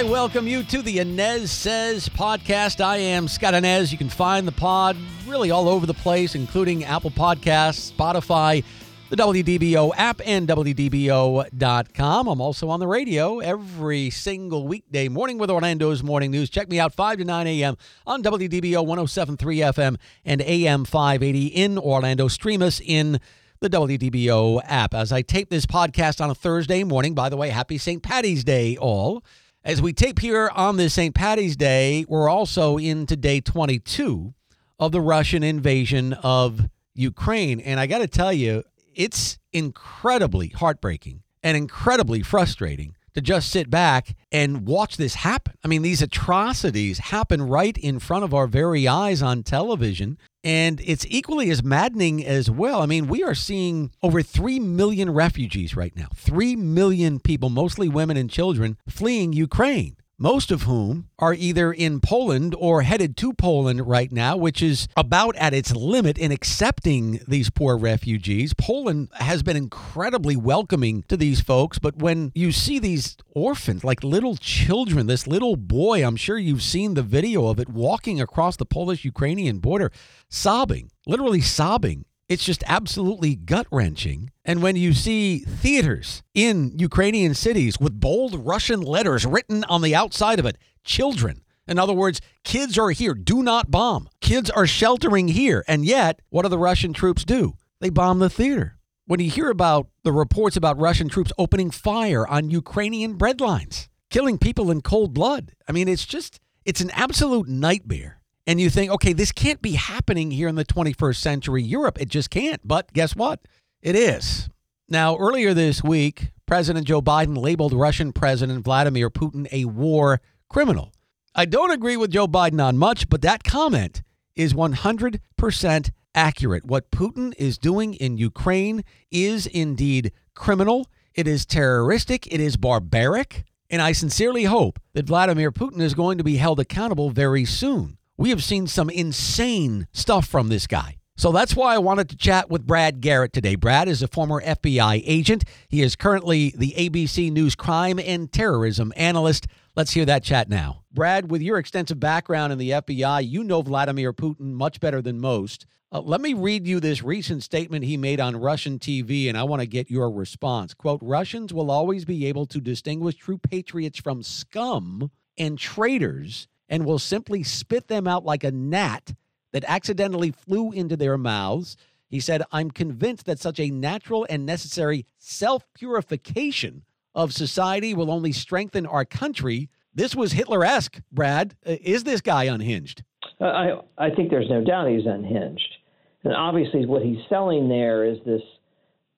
I welcome you to the Anez Says podcast. I am Scott Anez. You can find the pod really all over the place, including Apple Podcasts, Spotify, the WDBO app, and WDBO.com. I'm also on the radio every single weekday morning with Orlando's Morning News. Check me out 5 to 9 a.m. on WDBO 1073 FM and AM 580 in Orlando. Stream us in the WDBO app. As I tape this podcast on a Thursday morning, by the way, happy St. Patty's Day, all. As we tape here on this St. Patty's Day, we're also into day 22 of the Russian invasion of Ukraine. And I got to tell you, it's incredibly heartbreaking and incredibly frustrating to just sit back and watch this happen. I mean, these atrocities happen right in front of our very eyes on television. And it's equally as maddening as well. I mean, we are seeing over 3 million refugees right now, 3 million people, mostly women and children, fleeing Ukraine most of whom are either in Poland or headed to Poland right now, which is about at its limit in accepting these poor refugees. Poland has been incredibly welcoming to these folks, but when you see these orphans, like little children, this little boy, I'm sure you've seen the video of it walking across the Polish Ukrainian border, sobbing, literally sobbing it's just absolutely gut wrenching. And when you see theaters in Ukrainian cities with bold Russian letters written on the outside of it, children. In other words, kids are here. Do not bomb. Kids are sheltering here. And yet, what do the Russian troops do? They bomb the theater. When you hear about the reports about Russian troops opening fire on Ukrainian breadlines, killing people in cold blood, I mean, it's just, it's an absolute nightmare and you think, okay, this can't be happening here in the 21st century Europe. It just can't. But guess what? It is. Now, earlier this week, President Joe Biden labeled Russian President Vladimir Putin a war criminal. I don't agree with Joe Biden on much, but that comment is 100% accurate. What Putin is doing in Ukraine is indeed criminal, it is terroristic, it is barbaric, and I sincerely hope that Vladimir Putin is going to be held accountable very soon we have seen some insane stuff from this guy. So that's why I wanted to chat with Brad Garrett today. Brad is a former FBI agent. He is currently the ABC News crime and terrorism analyst. Let's hear that chat now. Brad, with your extensive background in the FBI, you know Vladimir Putin much better than most. Uh, let me read you this recent statement he made on Russian TV, and I want to get your response. Quote Russians will always be able to distinguish true patriots from scum and traitors and will simply spit them out like a gnat that accidentally flew into their mouths. He said, I'm convinced that such a natural and necessary self purification of society will only strengthen our country. This was Hitler esque, Brad. Uh, is this guy unhinged? Uh, I, I think there's no doubt he's unhinged. And obviously, what he's selling there is this,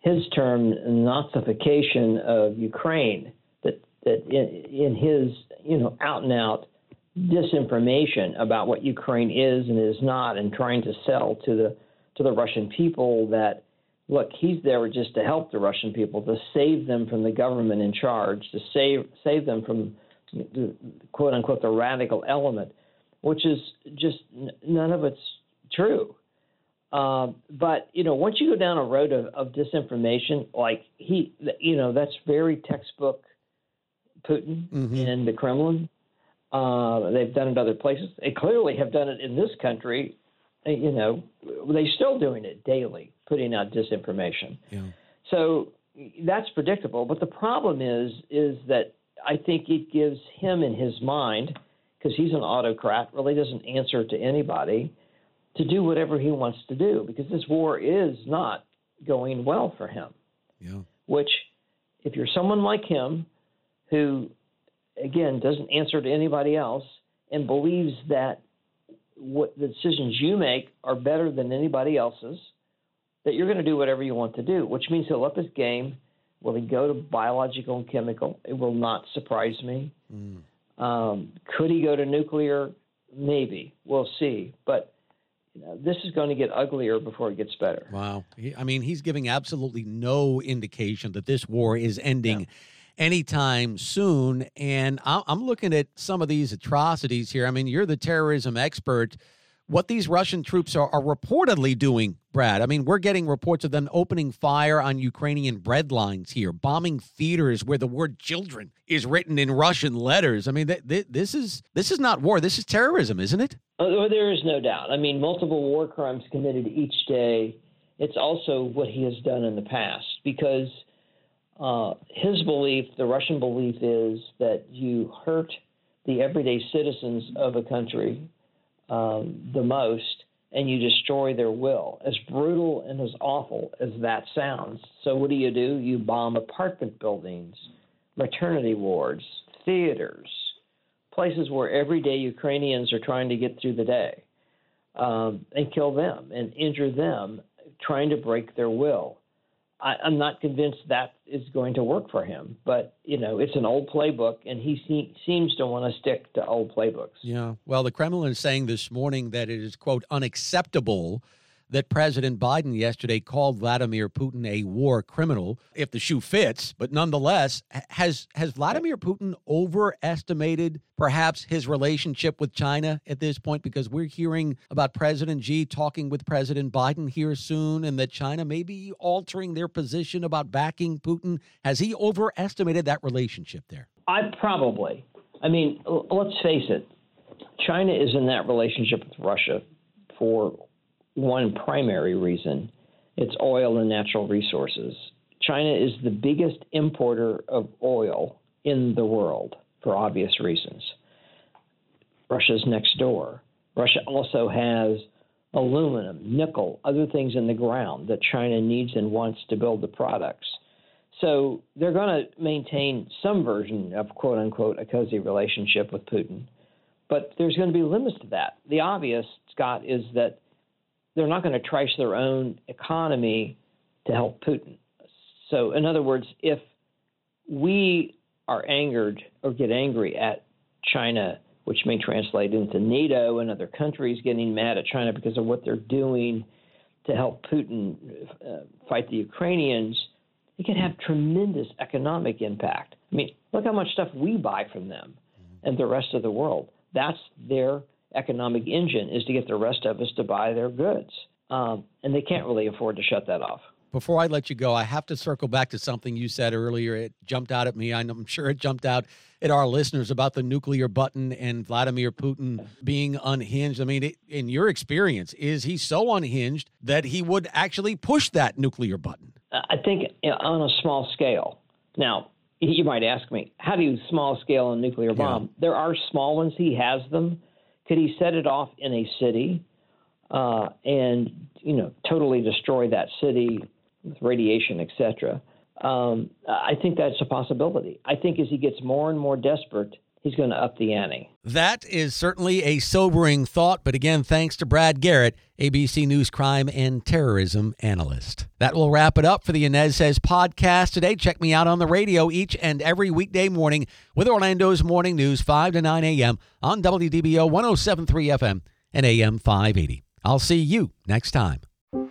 his term, Nazification of Ukraine, that, that in, in his, you know, out and out disinformation about what Ukraine is and is not, and trying to sell to the to the Russian people that look, he's there just to help the Russian people, to save them from the government in charge, to save save them from the, quote unquote the radical element, which is just none of it's true. Uh, but you know, once you go down a road of, of disinformation, like he, you know, that's very textbook Putin mm-hmm. and the Kremlin. Uh, they've done it other places. They clearly have done it in this country. Uh, you know, they're still doing it daily, putting out disinformation. Yeah. So that's predictable. But the problem is, is that I think it gives him in his mind, because he's an autocrat, really doesn't answer to anybody. to do whatever he wants to do because this war is not going well for him. Yeah. Which, if you're someone like him who, again, doesn't answer to anybody else and believes that what the decisions you make are better than anybody else's, that you're going to do whatever you want to do, which means he'll up his game. Will he go to biological and chemical? It will not surprise me. Mm. Um, could he go to nuclear? Maybe. We'll see. But you know, this is going to get uglier before it gets better. Wow. I mean, he's giving absolutely no indication that this war is ending. Yeah anytime soon. And I'm looking at some of these atrocities here. I mean, you're the terrorism expert what these Russian troops are, are, reportedly doing, Brad. I mean, we're getting reports of them opening fire on Ukrainian bread lines here, bombing theaters where the word "children" is written in Russian letters. I mean, th- th- this is this is not war. This is terrorism, isn't it? Oh, there is no doubt. I mean, multiple war crimes committed each day. It's also what he has done in the past because uh, his belief, the Russian belief, is that you hurt the everyday citizens of a country um, the most and you destroy their will. As brutal and as awful as that sounds. So, what do you do? You bomb apartment buildings, maternity wards, theaters, places where everyday Ukrainians are trying to get through the day, um, and kill them and injure them, trying to break their will. I, am not convinced that is going to work for him. But you know, it's an old playbook, and he se- seems to want to stick to old playbooks. Yeah. Well, the Kremlin is saying this morning that it is quote unacceptable that President Biden yesterday called Vladimir Putin a war criminal, if the shoe fits. But nonetheless, has has Vladimir Putin overestimated perhaps his relationship with China at this point? Because we're hearing about President Xi talking with President Biden here soon, and that China may be altering their position about backing Putin. Has he overestimated that relationship there? I probably. I mean, let's face it. China is in that relationship with Russia for one primary reason it's oil and natural resources. China is the biggest importer of oil in the world for obvious reasons. Russia's next door. Russia also has aluminum, nickel, other things in the ground that China needs and wants to build the products. So they're going to maintain some version of quote unquote a cozy relationship with Putin. But there's going to be limits to that. The obvious, Scott, is that they're not going to trash their own economy to help Putin. So, in other words, if we are angered or get angry at China, which may translate into NATO and other countries getting mad at China because of what they're doing to help Putin uh, fight the Ukrainians, it can have tremendous economic impact. I mean, look how much stuff we buy from them and the rest of the world. That's their economic engine is to get the rest of us to buy their goods. Um, and they can't really afford to shut that off. Before I let you go, I have to circle back to something you said earlier. It jumped out at me. I'm sure it jumped out at our listeners about the nuclear button and Vladimir Putin being unhinged. I mean, it, in your experience, is he so unhinged that he would actually push that nuclear button? I think on a small scale. Now, you might ask me, how do you small scale a nuclear bomb? Yeah. There are small ones. He has them. Could he set it off in a city uh, and you know totally destroy that city with radiation, etc.? Um, I think that's a possibility. I think as he gets more and more desperate, he's going to up the ante. That is certainly a sobering thought, but again, thanks to Brad Garrett, ABC News crime and terrorism analyst. That will wrap it up for the Anez Says podcast today. Check me out on the radio each and every weekday morning with Orlando's Morning News, 5 to 9 a.m. on WDBO 1073 FM and AM 580. I'll see you next time.